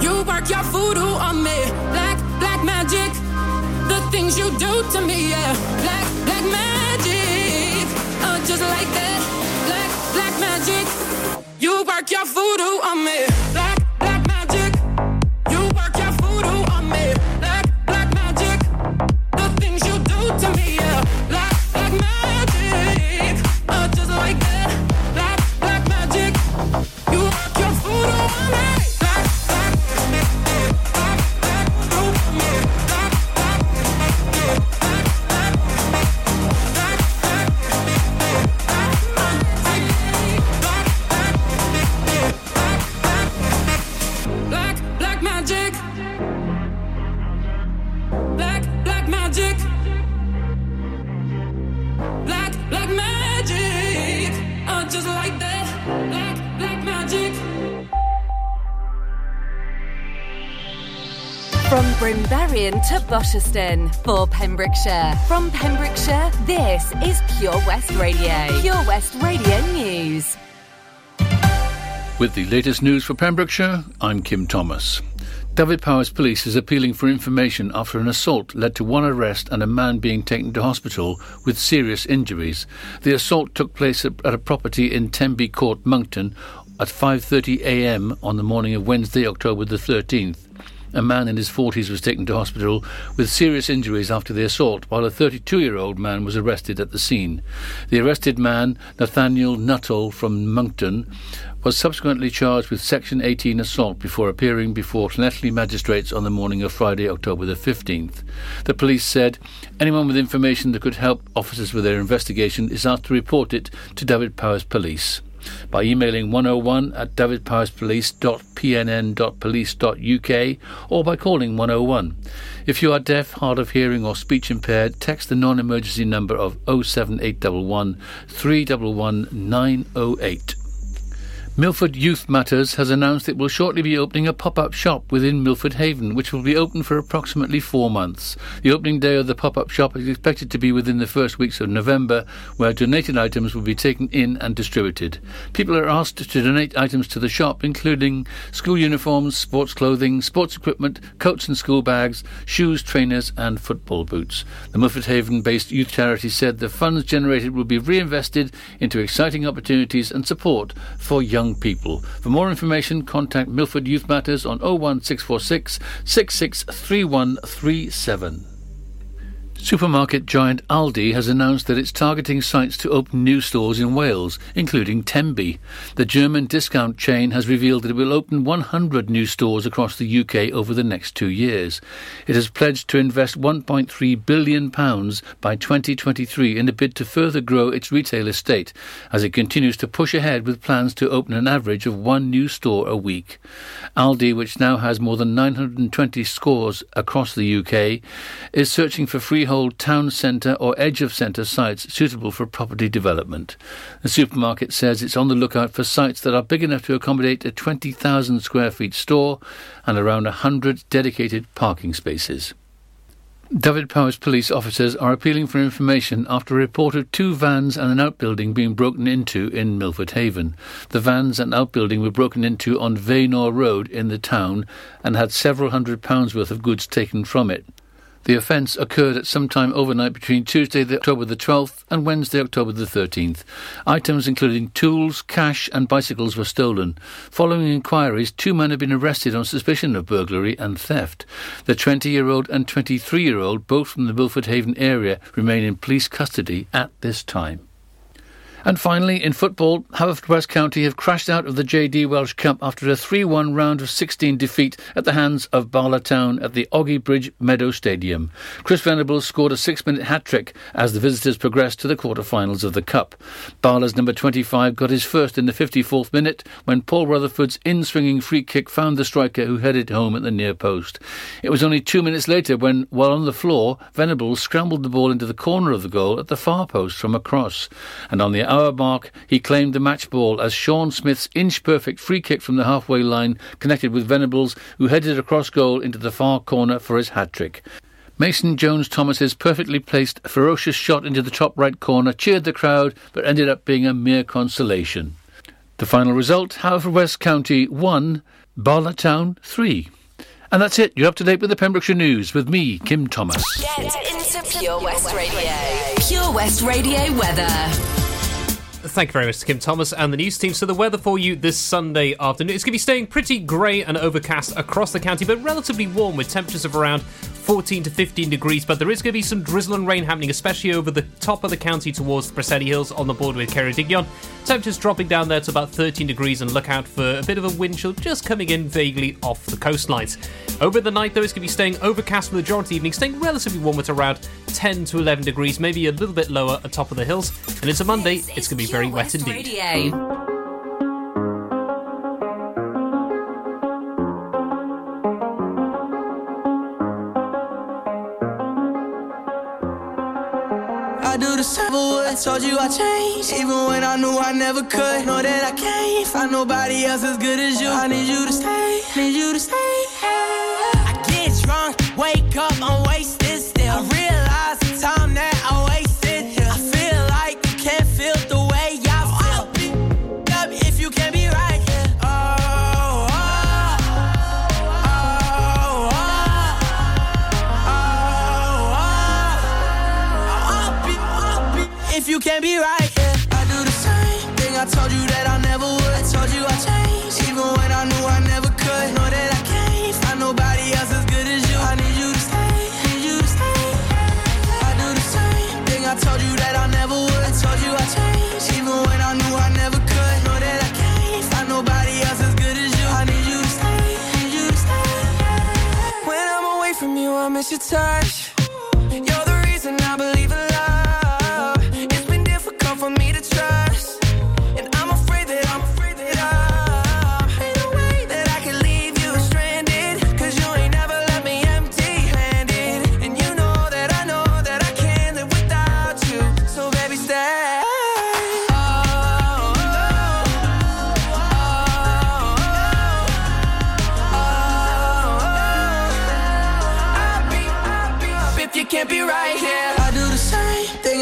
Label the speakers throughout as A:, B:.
A: You work your voodoo on me. Black, black magic. The things you do to me, yeah. Black, black magic. Uh, just like that. Black, black magic. You work your voodoo on me. Black,
B: Brimberian for Pembrokeshire. From Pembrokeshire, this is Pure West Radio. Pure West Radio News.
C: With the latest news for Pembrokeshire, I'm Kim Thomas. Dyfed-Powys Police is appealing for information after an assault led to one arrest and a man being taken to hospital with serious injuries. The assault took place at a property in Tenby Court, Monkton, at 5:30 a.m. on the morning of Wednesday, October the 13th. A man in his 40s was taken to hospital with serious injuries after the assault, while a 32-year-old man was arrested at the scene. The arrested man, Nathaniel Nuttall from Monkton, was subsequently charged with Section 18 assault before appearing before Llanelli magistrates on the morning of Friday, October the 15th. The police said anyone with information that could help officers with their investigation is asked to report it to Dyfed-Powys Police by emailing 101 at davidpowerspolice.pnn.police.uk or by calling 101. If you are deaf, hard of hearing or speech impaired, text the non-emergency number of 07811 311 908. Milford Youth Matters has announced it will shortly be opening a pop-up shop within Milford Haven, which will be open for approximately four months. The opening day of the pop-up shop is expected to be within the first weeks of November, where donated items will be taken in and distributed. People are asked to donate items to the shop, including school uniforms, sports clothing, sports equipment, coats and school bags, shoes, trainers, and football boots. The Milford Haven-based youth charity said the funds generated will be reinvested into exciting opportunities and support for young people. For more information, contact Milford Youth Matters on 01646 663137. Supermarket giant Aldi has announced that it's targeting sites to open new stores in Wales, including Tenby. The German discount chain has revealed that it will open 100 new stores across the UK over the next two years. It has pledged to invest £1.3 billion by 2023 in a bid to further grow its retail estate, as it continues to push ahead with plans to open an average of one new store a week. Aldi, which now has more than 920 stores across the UK, is searching for freehold town centre or edge of centre sites suitable for property development. The supermarket says it's on the lookout for sites that are big enough to accommodate a 20,000 square feet store and around 100 dedicated parking spaces. Dyfed-Powys police officers are appealing for information after a report of two vans and an outbuilding being broken into in Milford Haven. The vans and outbuilding were broken into on Vaynor Road in the town and had several hundred pounds worth of goods taken from it. The offence occurred at some time overnight between Tuesday, the October the 12th, and Wednesday, October the 13th. Items including tools, cash, and bicycles were stolen. Following inquiries, two men have been arrested on suspicion of burglary and theft. The 20-year-old and 23-year-old, both from the Milford Haven area, remain in police custody at this time. And finally, in football, Haverfordwest County have crashed out of the JD Welsh Cup after a 3-1 round of 16 defeat at the hands of Bala Town at the Ogi Bridge Meadow Stadium. Chris Venables scored a six-minute hat-trick as the visitors progressed to the quarter-finals of the Cup. Bala's number 25 got his first in the 54th minute when Paul Rutherford's in-swinging free kick found the striker who headed home at the near post. It was only two minutes later when, while on the floor, Venables scrambled the ball into the corner of the goal at the far post from a cross. And on the hour mark, he claimed the match ball as Sean Smith's inch-perfect free kick from the halfway line connected with Venables, who headed across goal into the far corner for his hat-trick. Mason Jones Thomas's perfectly placed, ferocious shot into the top right corner cheered the crowd, but ended up being a mere consolation. The final result, Haverfordwest County 1, Bala Town 3. And that's it. You're up to date with the Pembrokeshire News with me, Kim Thomas.
B: Get into Pure West Radio. Pure West Radio weather.
D: Thank you very much to Kim Thomas and the news team. So, the weather for you this Sunday afternoon is going to be staying pretty grey and overcast across the county, but relatively warm with temperatures of around 14 to 15 degrees. But there is going to be some drizzle and rain happening, especially over the top of the county towards the Preseli Hills on the border with Ceredigion. Temperatures dropping down there to about 13 degrees, and look out for a bit of a wind chill just coming in vaguely off the coastlines. Over the night, though, it's going to be staying overcast for the majority of the evening, staying relatively warm at around 10 to 11 degrees, maybe a little bit lower at top of the hills. And it's a Monday, it's going to be very Oh, wet indeed. Radio.
E: do the same I told you I changed, even when I knew I never could. Know that I can't find nobody else as good as you. I need you to stay, need you to stay. I get drunk, wake up, I'm wasted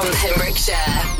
B: From Pembrokeshire.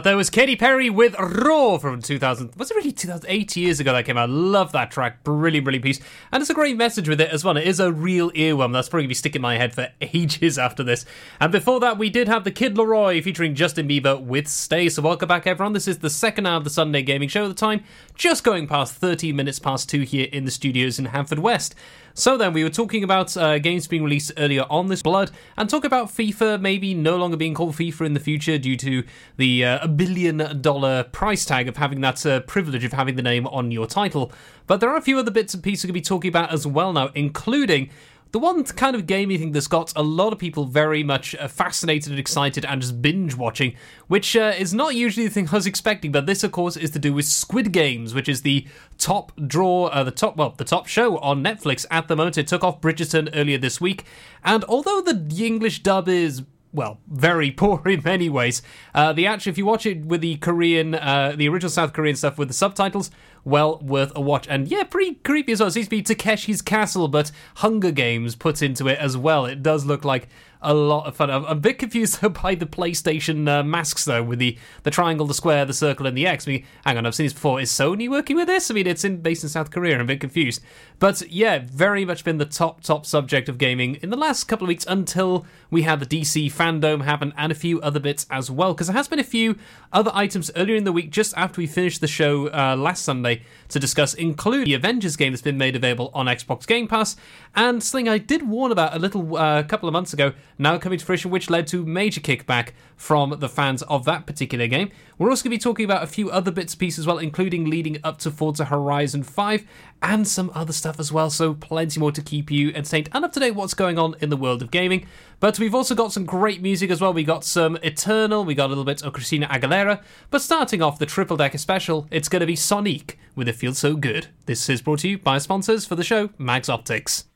F: That
D: there was Katy Perry with Roar from 2000. Was it really 2008 years ago that came out? Love that track. Brilliant, brilliant piece. And it's a great message with it as well. It is a real earworm. That's probably going to be sticking in my head for ages after this. And before that, we did have the Kid LAROI featuring Justin Bieber with Stay. So welcome back, everyone. This is the second hour of the Sunday Gaming Show. The time just going past 30 minutes past two here in the studios in Haverfordwest. So then, we were talking about uh, games being released earlier on this blood, and talk about FIFA maybe no longer being called FIFA in the future due to the uh, billion dollar price tag of having that uh, privilege of having the name on your title. But there are a few other bits and pieces we're going to be talking about as well now, including the one kind of gaming thing that's got a lot of people very much uh, fascinated and excited and just binge watching, which uh, is not usually the thing I was expecting. But this, of course, is to do with Squid Games, which is the top draw, uh, the top well, the top show on Netflix at the moment. It took off Bridgerton earlier this week, and although the English dub is well, very poor in many ways. Uh, the actual, if you watch it with the Korean, uh, the original South Korean stuff with the subtitles, well worth a watch. And yeah, pretty creepy as well. It seems to be Takeshi's Castle, but Hunger Games put into it as well. It does look like a lot of fun. I'm a bit confused by the PlayStation uh, masks though, with the the triangle, the square, the circle, and the X. I mean, hang on, I've seen this before. Is Sony working with this? I mean, it's in based in South Korea. I'm a bit confused, but yeah, very much been the top top subject of gaming in the last couple of weeks until we had the DC fandom happen and a few other bits as well. Because there has been a few other items earlier in the week, just after we finished the show uh, last Sunday to discuss, include the Avengers game that's been made available on Xbox Game Pass, and something I did warn about a little uh, couple of months ago, now coming to fruition, which led to major kickback from the fans of that particular game. We're also going to be talking about a few other bits and pieces as well, including leading up to Forza Horizon 5 and some other stuff as well, so plenty more to keep you entertained and up to date what's going on in the world of gaming. But we've also got some great music as well. We got some Eternal, we got a little bit of Christina Aguilera, but starting off the Triple Decker special, it's going to be Sonique with It Feels So Good. This is brought to you by sponsors for the show, Mags Optics.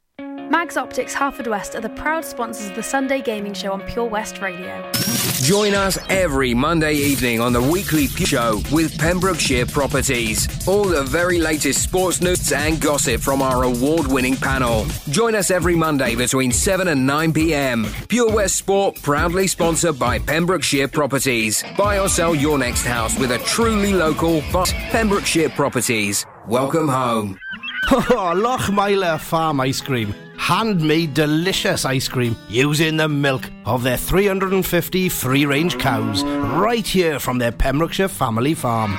G: Mags Optics Haverfordwest are the proud sponsors of the Sunday Gaming Show on Pure West Radio.
H: Join us every Monday evening on the weekly P- show with Pembrokeshire Properties. All the very latest sports news and gossip from our award winning panel. Join us every Monday between 7 and 9 pm. Pure West Sport, proudly sponsored by Pembrokeshire Properties. Buy or sell your next house with a truly local but Pembrokeshire Properties. Welcome home.
I: Oh, Lochmeyler Farm Ice Cream. Handmade delicious ice cream using the milk of their 350 free range cows right here from their Pembrokeshire family farm.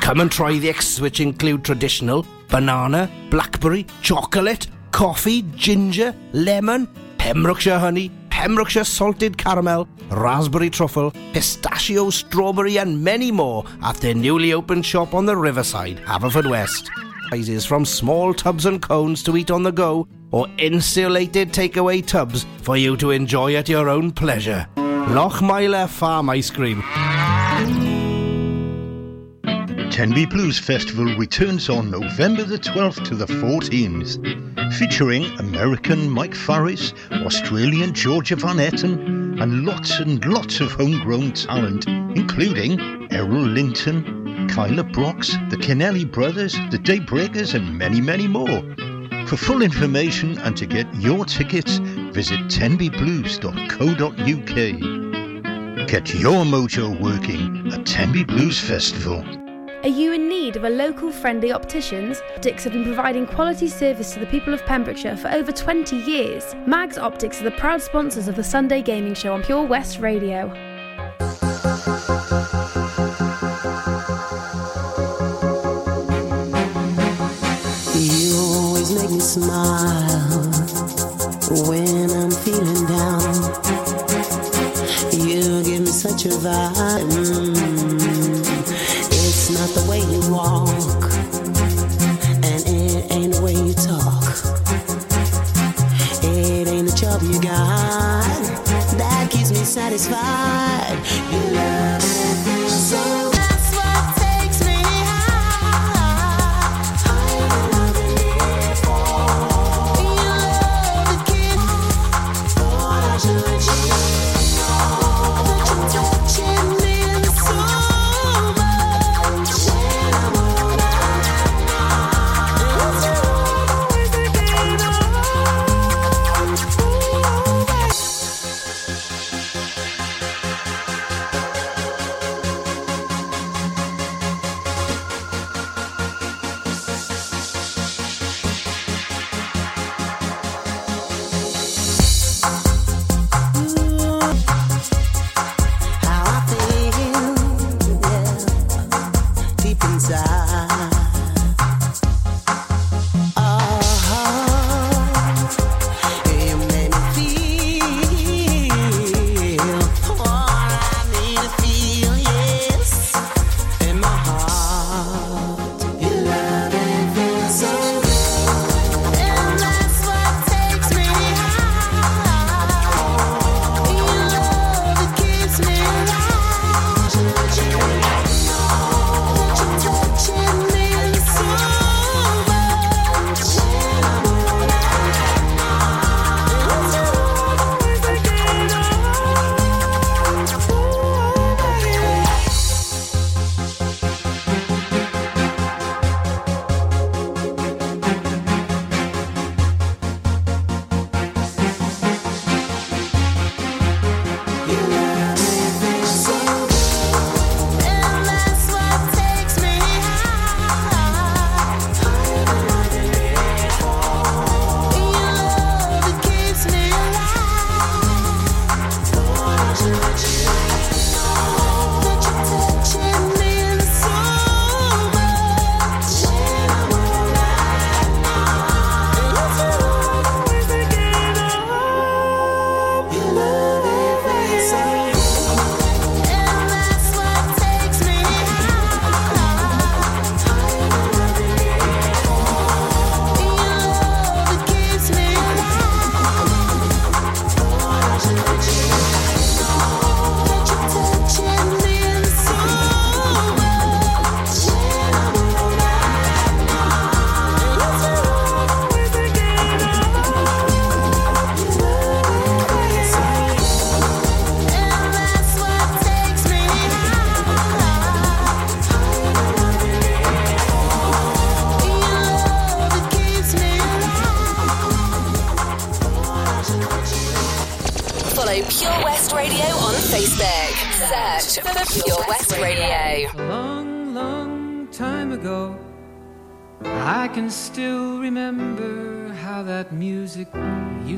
I: Come and try the eggs which include traditional banana, blackberry, chocolate, coffee, ginger, lemon, Pembrokeshire honey, Pembrokeshire salted caramel, raspberry truffle, pistachio, strawberry, and many more at their newly opened shop on the riverside, Haverfordwest. Sizes from small tubs and cones to eat on the go, or insulated takeaway tubs for you to enjoy at your own pleasure. Lochmeyler Farm Ice Cream.
J: Tenby Blues Festival returns on November the 12th to the 14th, featuring American Mike Farris, Australian Georgia Van Etten, and lots and lots of homegrown talent, including Errol Linton, Kyla Brox, the Kennelly Brothers, the Daybreakers, and many, many more. For full information and to get your tickets, visit tenbyblues.co.uk. Get your mojo working at Tenby Blues Festival.
G: Are you in need of a local friendly opticians? Optics have been providing quality service to the people of Pembrokeshire for over 20 years. Mags Optics are the proud sponsors of the Sunday Gaming Show on Pure West Radio.
K: Smile when I'm feeling down. You give me such a vibe. It's not the way you walk, and it ain't the way you talk. It ain't the job you got that keeps me satisfied.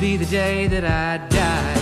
L: be the day that I die.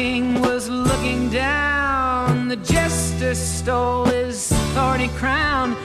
L: king was looking down. The jester
B: stole his thorny crown.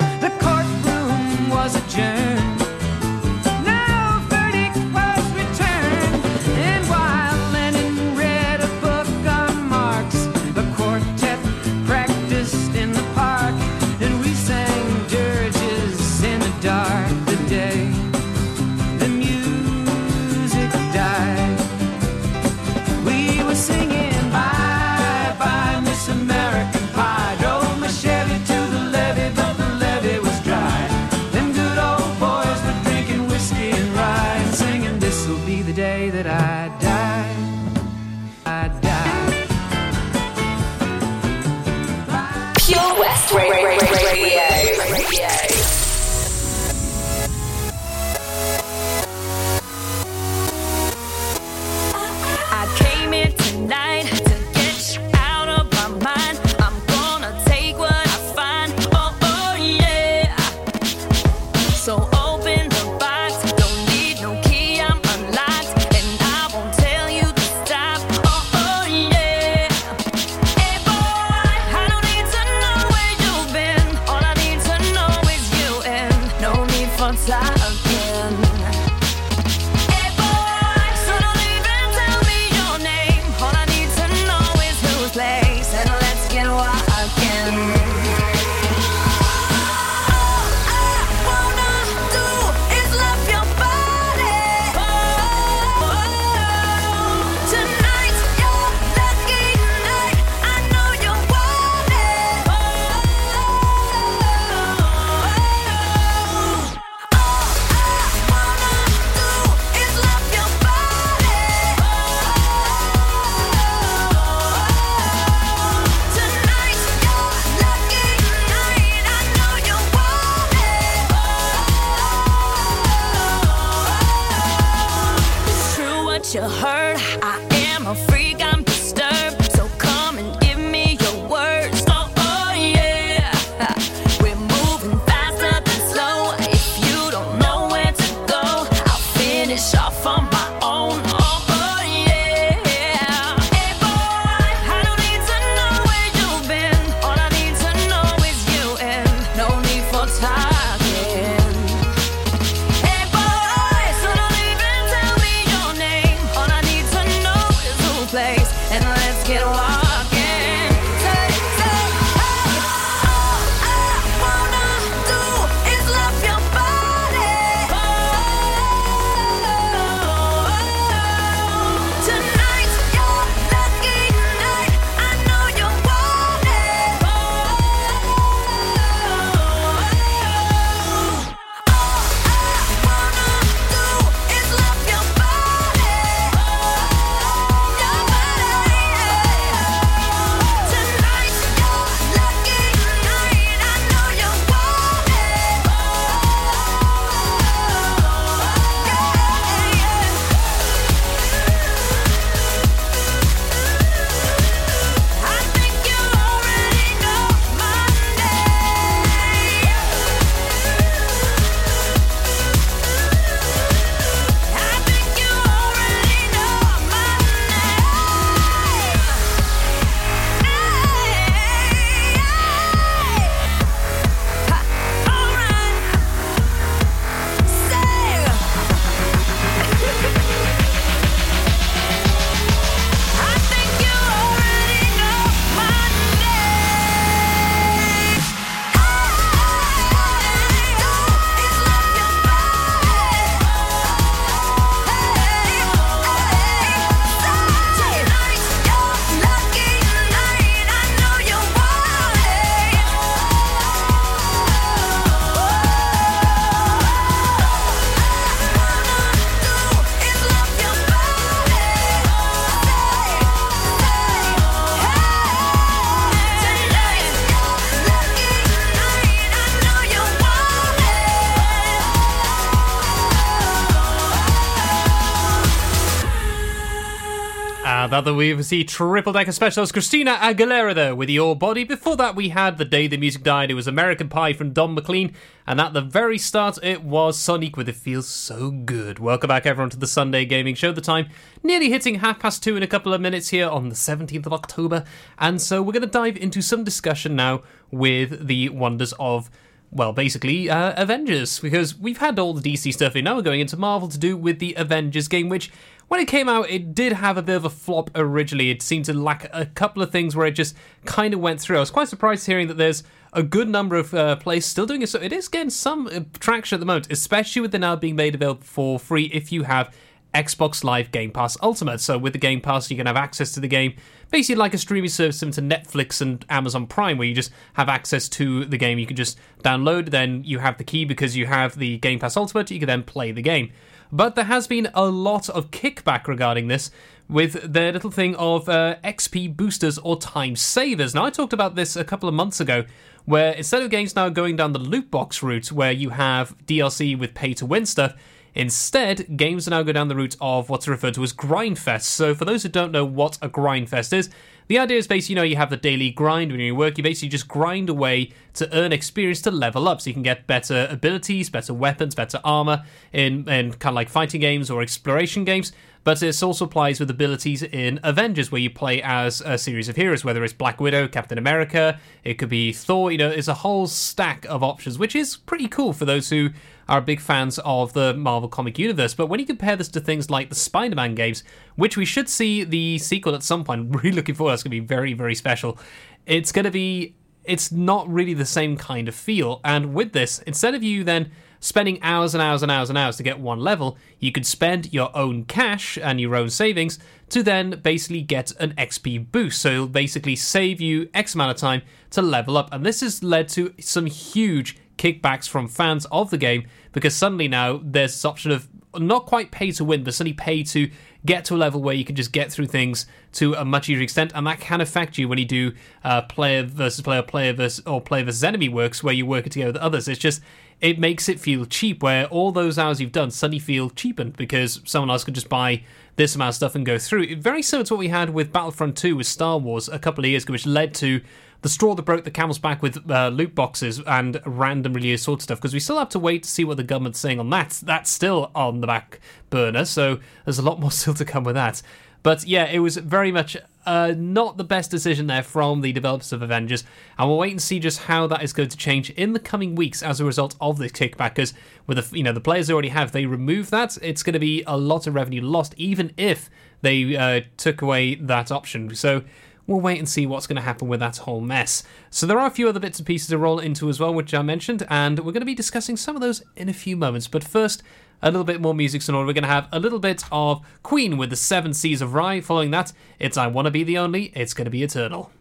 B: We
D: see triple decker specials. Christina Aguilera there with your body. Before that, we had the day the music died. It was American Pie from Don McLean, and at the very start, it was Sonique with "It Feels So Good." Welcome back, everyone, to the Sunday Gaming Show. The time nearly hitting half past two in a couple of minutes here on the seventeenth of October, and so we're going to dive into some discussion now with the wonders of well, basically, uh, Avengers, because we've had all the DC stuff in. Now we're going into Marvel to do with the Avengers game, which, when it came out, it did have a bit of a flop originally. It seemed to lack a couple of things where it just kind of went through. I was quite surprised hearing that there's a good number of uh, players still doing it, so it is getting some uh, traction at the moment, especially with it now being made available for free if you have Xbox Live Game Pass Ultimate. So with the Game Pass, you can have access to the game, basically like a streaming service similar to Netflix and Amazon Prime, where you just have access to the game. You can just download, then you have the key because you have the Game Pass Ultimate. You can then play the game. But there has been a lot of kickback regarding this with their little thing of uh, XP boosters or time savers. Now, I talked about this a couple of months ago, where instead of games now going down the loot box route, where you have DLC with pay to win stuff, Instead, games now go down the route of what's referred to as Grindfest. So, for those who don't know what a Grindfest is, the idea is basically, you know, you have the daily grind when you work, you basically just grind away to earn experience to level up. So you can get better abilities, better weapons, better armor in, in kind of like fighting games or exploration games. But this also applies with abilities in Avengers, where you play as a series of heroes, whether it's Black Widow, Captain America, it could be Thor, you know, it's a whole stack of options, which is pretty cool for those who are big fans of the Marvel comic universe. But when you compare this to things like the Spider Man games, which we should see the sequel at some point, really looking forward, that's going to be very, very special. It's going to be, it's not really the same kind of feel. And with this, instead of you then spending hours and hours and hours and hours to get one level, you could spend your own cash and your own savings to then basically get an XP boost. So it'll basically save you X amount of time to level up. And this has led to some huge kickbacks from fans of the game because suddenly now there's this option of not quite pay to win, but suddenly pay to get to a level where you can just get through things to a much easier extent, and that can affect you when you do uh, player versus player, player versus or player versus enemy works where you work it together with others. It's just it makes it feel cheap, where all those hours you've done suddenly feel cheapened because someone else could just buy this amount of stuff and go through. Very similar to what we had with Battlefront 2 with Star Wars a couple of years ago, which led to the straw that broke the camel's back with uh, loot boxes and random release sort of stuff because we still have to wait to see what the government's saying on that. That's still on the back burner, so there's a lot more still to come with that. But yeah, it was very much uh, not the best decision there from the developers of Avengers, and we'll wait and see just how that is going to change in the coming weeks as a result of this kickback. Because with the you know the players already have, they remove that, it's going to be a lot of revenue lost, even if they uh, took away that option. So we'll wait and see what's going to happen with that whole mess. So there are a few other bits and pieces to roll into as well, which I mentioned, and we're going to be discussing some of those in a few moments. But first, a little bit more music in order. We're going to have a little bit of Queen with the Seven Seas of Rhye. Following that, it's I Wanna Be the Only, it's going to be Eternal.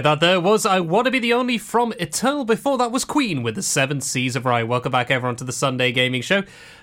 D: Right, that there was I Want to Be the Only from Eternal. Before that was Queen with the Seven Seas of Rhye. Welcome back, everyone, to the Sunday Gaming Show.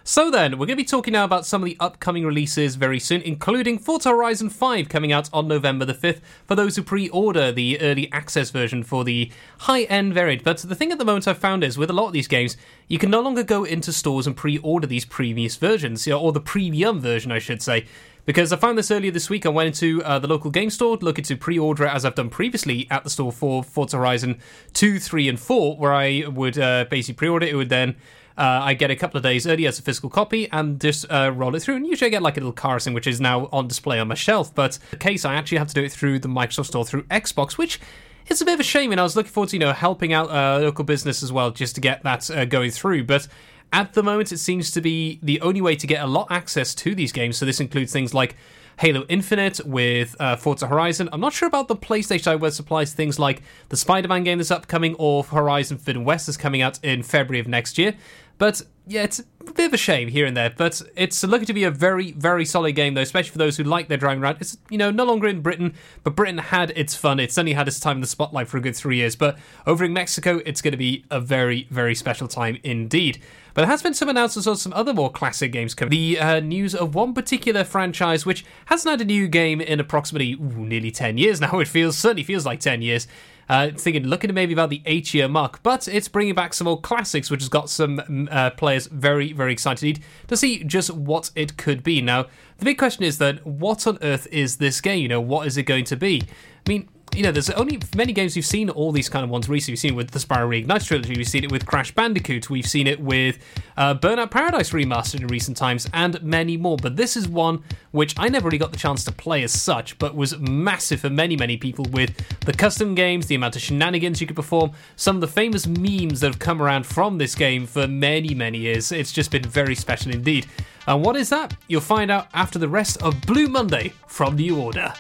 D: So then, we're going to be talking now about some of the upcoming releases very soon, including Forza Horizon 5 coming out on November the 5th for those who pre-order the early access version for the high-end variant. But the thing at the moment I've found is with a lot of these games, you can no longer go into stores and pre-order these previous versions, or the premium version, I should say. Because I found this earlier this week. I went into uh, the local game store looking to pre order it as I've done previously at the store for Forza Horizon 2, 3, and 4, where I would uh, basically pre order it. It would then. Uh, I get a couple of days early as a physical copy and just uh, roll it through. And usually I get like a little car thing, which is now on display on my shelf. But the case, I actually have to do it through the Microsoft Store through Xbox, which it's a bit of a shame. And I was looking forward to you know helping out uh, local business as well, just to get that uh, going through. But at the moment, it seems to be the only way to get a lot access to these games. So this includes things like Halo Infinite with uh, Forza Horizon. I'm not sure about the PlayStation where it supplies things like the Spider-Man game that's upcoming or Horizon Forbidden West is coming out in February of next year. But yeah, it's a bit of a shame here and there. But it's looking to be a very, very solid game, though, especially for those who like their driving around. It's you know no longer in Britain, but Britain had its fun. It's only had its time in the spotlight for a good three years. But over in Mexico, it's going to be a very, very special time indeed. But there has been some announcements on some other more classic games coming. The uh, news of one particular franchise which hasn't had a new game in approximately ooh, nearly 10 years now. It feels certainly feels like 10 years. Uh, thinking, looking at maybe about the eight year mark, but it's bringing back some old classics, which has got some mm, uh, players very, very excited to see just what it could be. Now, the big question is that what on earth is this game? You know, what is it going to be? I mean, you know, there's only many games we've seen all these kind of ones recently. We've seen it with the Spyro Reignite trilogy, we've seen it with Crash Bandicoot, we've seen it with uh, Burnout Paradise remastered in recent times, and many more. But this is one which I never really got the chance to play as such, but was massive for many, many people with the custom games, the amount of shenanigans you could perform, some of the famous memes that have come around from this game for many, many years. It's just been very special indeed. And what is that? You'll find out after the rest of Blue Monday from New Order.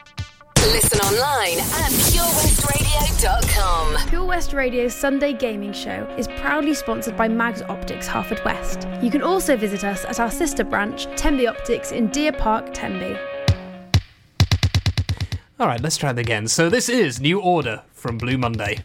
B: Listen online at purewestradio.com.
G: Pure West Radio's Sunday Gaming Show is proudly sponsored by Mags Optics Haverfordwest. You can also visit us at our sister branch, Tenby Optics in Deer Park, Tenby.
M: All right, let's try it again. So this is New Order from Blue Monday.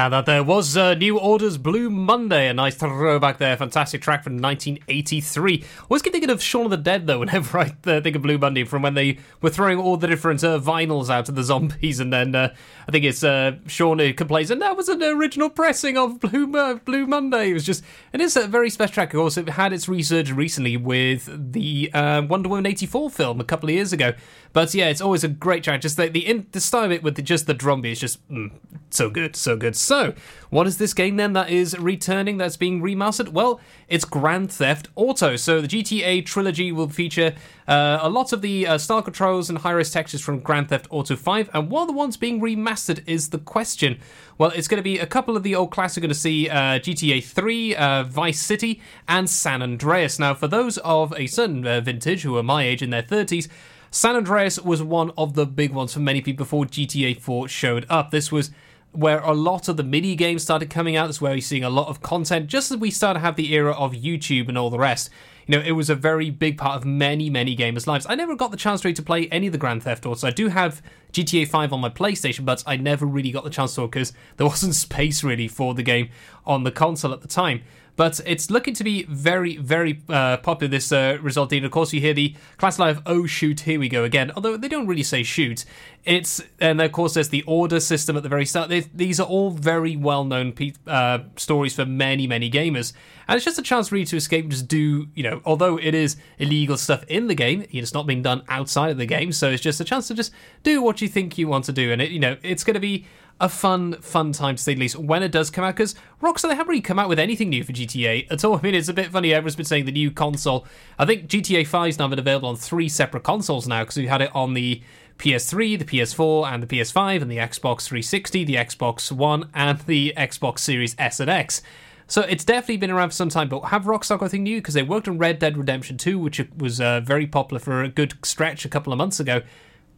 N: And that
D: there was uh, New Order's Blue Monday, a nice throwback there. Fantastic track from 1983. Always keep thinking of Shaun of the Dead, though, whenever I uh, think of Blue Monday, from when they were throwing all the different uh, vinyls out to the zombies. And then uh, I think it's uh, Shaun who complains, and that was an original pressing of Blue, Blue Monday. It was just, and it is a very special track. Of course, it had its resurgence recently with the uh, Wonder Woman 84 film a couple of years ago. But yeah, it's always a great track. Just the the, in, the style of it with the, just the drum beat is just mm, so good, so good. So, what is this game then that is returning? That's being remastered? Well, it's Grand Theft Auto. So the GTA trilogy will feature uh, a lot of the uh, style controls and high-res textures from Grand Theft Auto 5. And what are the ones being remastered is the question. Well, it's going to be a couple of the old classics. We're going to see uh, GTA 3, uh, Vice City, and San Andreas. Now, for those of a certain uh, vintage who are my age in their 30s, San Andreas was one of the big ones for many people before GTA 4 showed up. This was where a lot of the mini games started coming out. This is where you're seeing a lot of content, just as we started to have the era of YouTube and all the rest. You know, it was a very big part of many, many gamers' lives. I never got the chance really to play any of the Grand Theft Autos. I do have GTA 5 on my PlayStation, but I never really got the chance to because there wasn't space really for the game on the console at the time. But it's looking to be very, very uh, popular, this uh, result. And of course, you hear the class line of oh, shoot, here we go again. Although they don't really say shoot. It's And of course, there's the order system at the very start. They, these are all very well known pe- uh, stories for many, many gamers. And it's just a chance for you to escape and just do, you know, although it is illegal stuff in the game, it's not being done outside of the game. So it's just a chance to just do what you think you want to do. And, it, you know, it's going to be a fun, fun time to say the least when it does come out. Because Rockstar they haven't really come out with anything new for GTA at all. I mean, it's a bit funny. Everyone's been saying the new console. I think GTA 5 is now been available on three separate consoles now because we had it on the PS3, the PS4, and the PS5, and the Xbox 360, the Xbox One, and the Xbox Series S and X. So it's definitely been around for some time, but have Rockstar got anything new? Because they worked on Red Dead Redemption 2, which was uh, very popular for a good stretch a couple of months ago.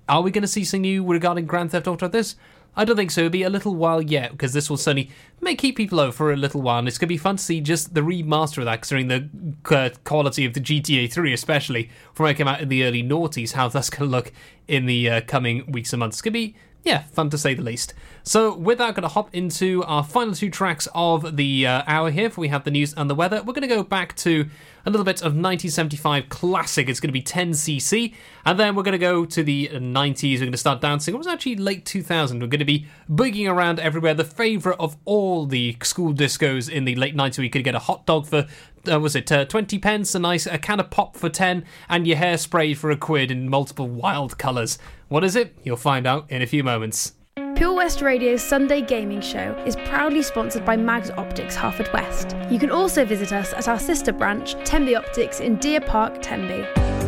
D: Are we going to see something new regarding Grand Theft Auto this? I don't think so. It'll be a little while yet because this will certainly may keep people over for a little while. And it's going to be fun to see just the remaster of that, considering the uh, quality of the GTA 3, especially from when it came out in the early noughties, how that's going to look in the uh, coming weeks and months. It's going to be yeah, fun to say the least. So, with that, going to hop into our final two tracks of the uh, hour here. For we have the news and the weather. We're going to go back to a little bit of 1975 classic. It's going to be 10cc, and then we're going to go to the 90s. We're going to start dancing. It was actually late 2000. We're going to be boogieing around everywhere. The favourite of all the school discos in the late 90s. We could get a hot dog for uh, was it uh, 20 pence, a nice a can of pop for 10, and your hair sprayed for a quid in multiple wild colours. What is it? You'll find out in a few moments.
G: Pure West Radio's Sunday Gaming Show is proudly sponsored by Mags Optics Haverfordwest. You can also visit us at our sister branch, Tenby Optics in Deer Park, Tenby.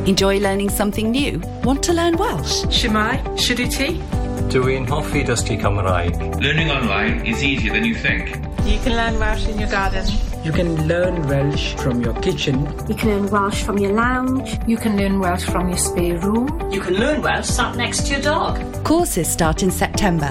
O: Enjoy learning something new? Want to learn Welsh?
P: Shemai, Shuduti.
Q: Dwi'n hoffi dysgu Cymraeg.
R: Learning online is easier than you think.
P: You can learn Welsh in your garden.
S: You can learn Welsh from your kitchen.
T: You can learn Welsh from your lounge.
U: You can learn Welsh from your spare room.
V: You can learn Welsh sat next to your dog.
O: Courses start in September.